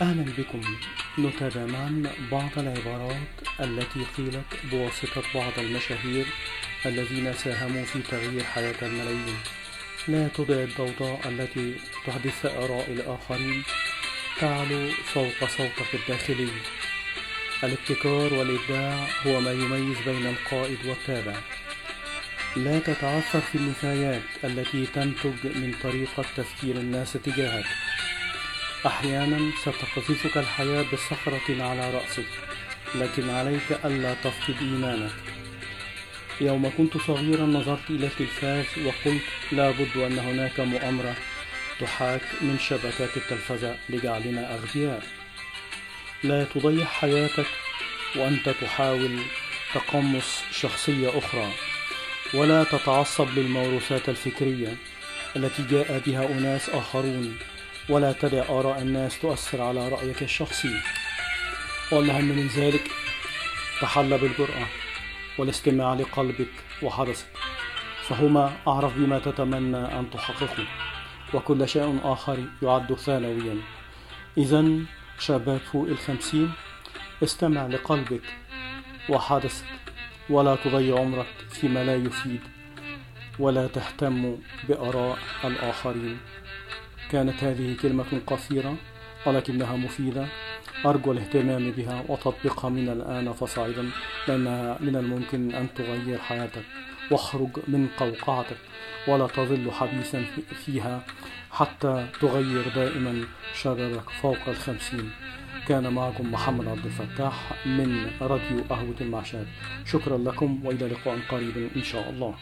أهلا بكم. نتابع معا بعض العبارات التي قيلت بواسطة بعض المشاهير الذين ساهموا في تغيير حياة الملايين. لا تضع الضوضاء التي تحدث آراء الآخرين. تعلو فوق صوتك الداخلي. الابتكار والإبداع هو ما يميز بين القائد والتابع. لا تتعثر في النفايات التي تنتج من طريقة تفكير الناس تجاهك. أحيانا ستقذفك الحياة بصخرة على رأسك لكن عليك ألا تفقد إيمانك. يوم كنت صغيرا نظرت إلى التلفاز وقلت لابد أن هناك مؤامرة تحاك من شبكات التلفزة لجعلنا أغبياء. لا تضيع حياتك وأنت تحاول تقمص شخصية أخرى ولا تتعصب للموروثات الفكرية التي جاء بها أناس آخرون. ولا تدع آراء الناس تؤثر على رأيك الشخصي. والأهم من ذلك تحلى بالجرأة والاستماع لقلبك وحدثك. فهما أعرف بما تتمنى أن تحققه. وكل شيء آخر يعد ثانويا. إذا شباب فوق الخمسين استمع لقلبك وحدثك. ولا تضيع عمرك فيما لا يفيد. ولا تهتم بآراء الآخرين. كانت هذه كلمة قصيرة ولكنها مفيدة. أرجو الاهتمام بها وتطبيقها من الآن فصاعدا لأنها من الممكن أن تغير حياتك. واخرج من قوقعتك ولا تظل حبيسا فيها حتى تغير دائما شبابك فوق الخمسين. كان معكم محمد عبد الفتاح من راديو قهوة المعشات. شكرا لكم وإلى لقاء قريب إن شاء الله.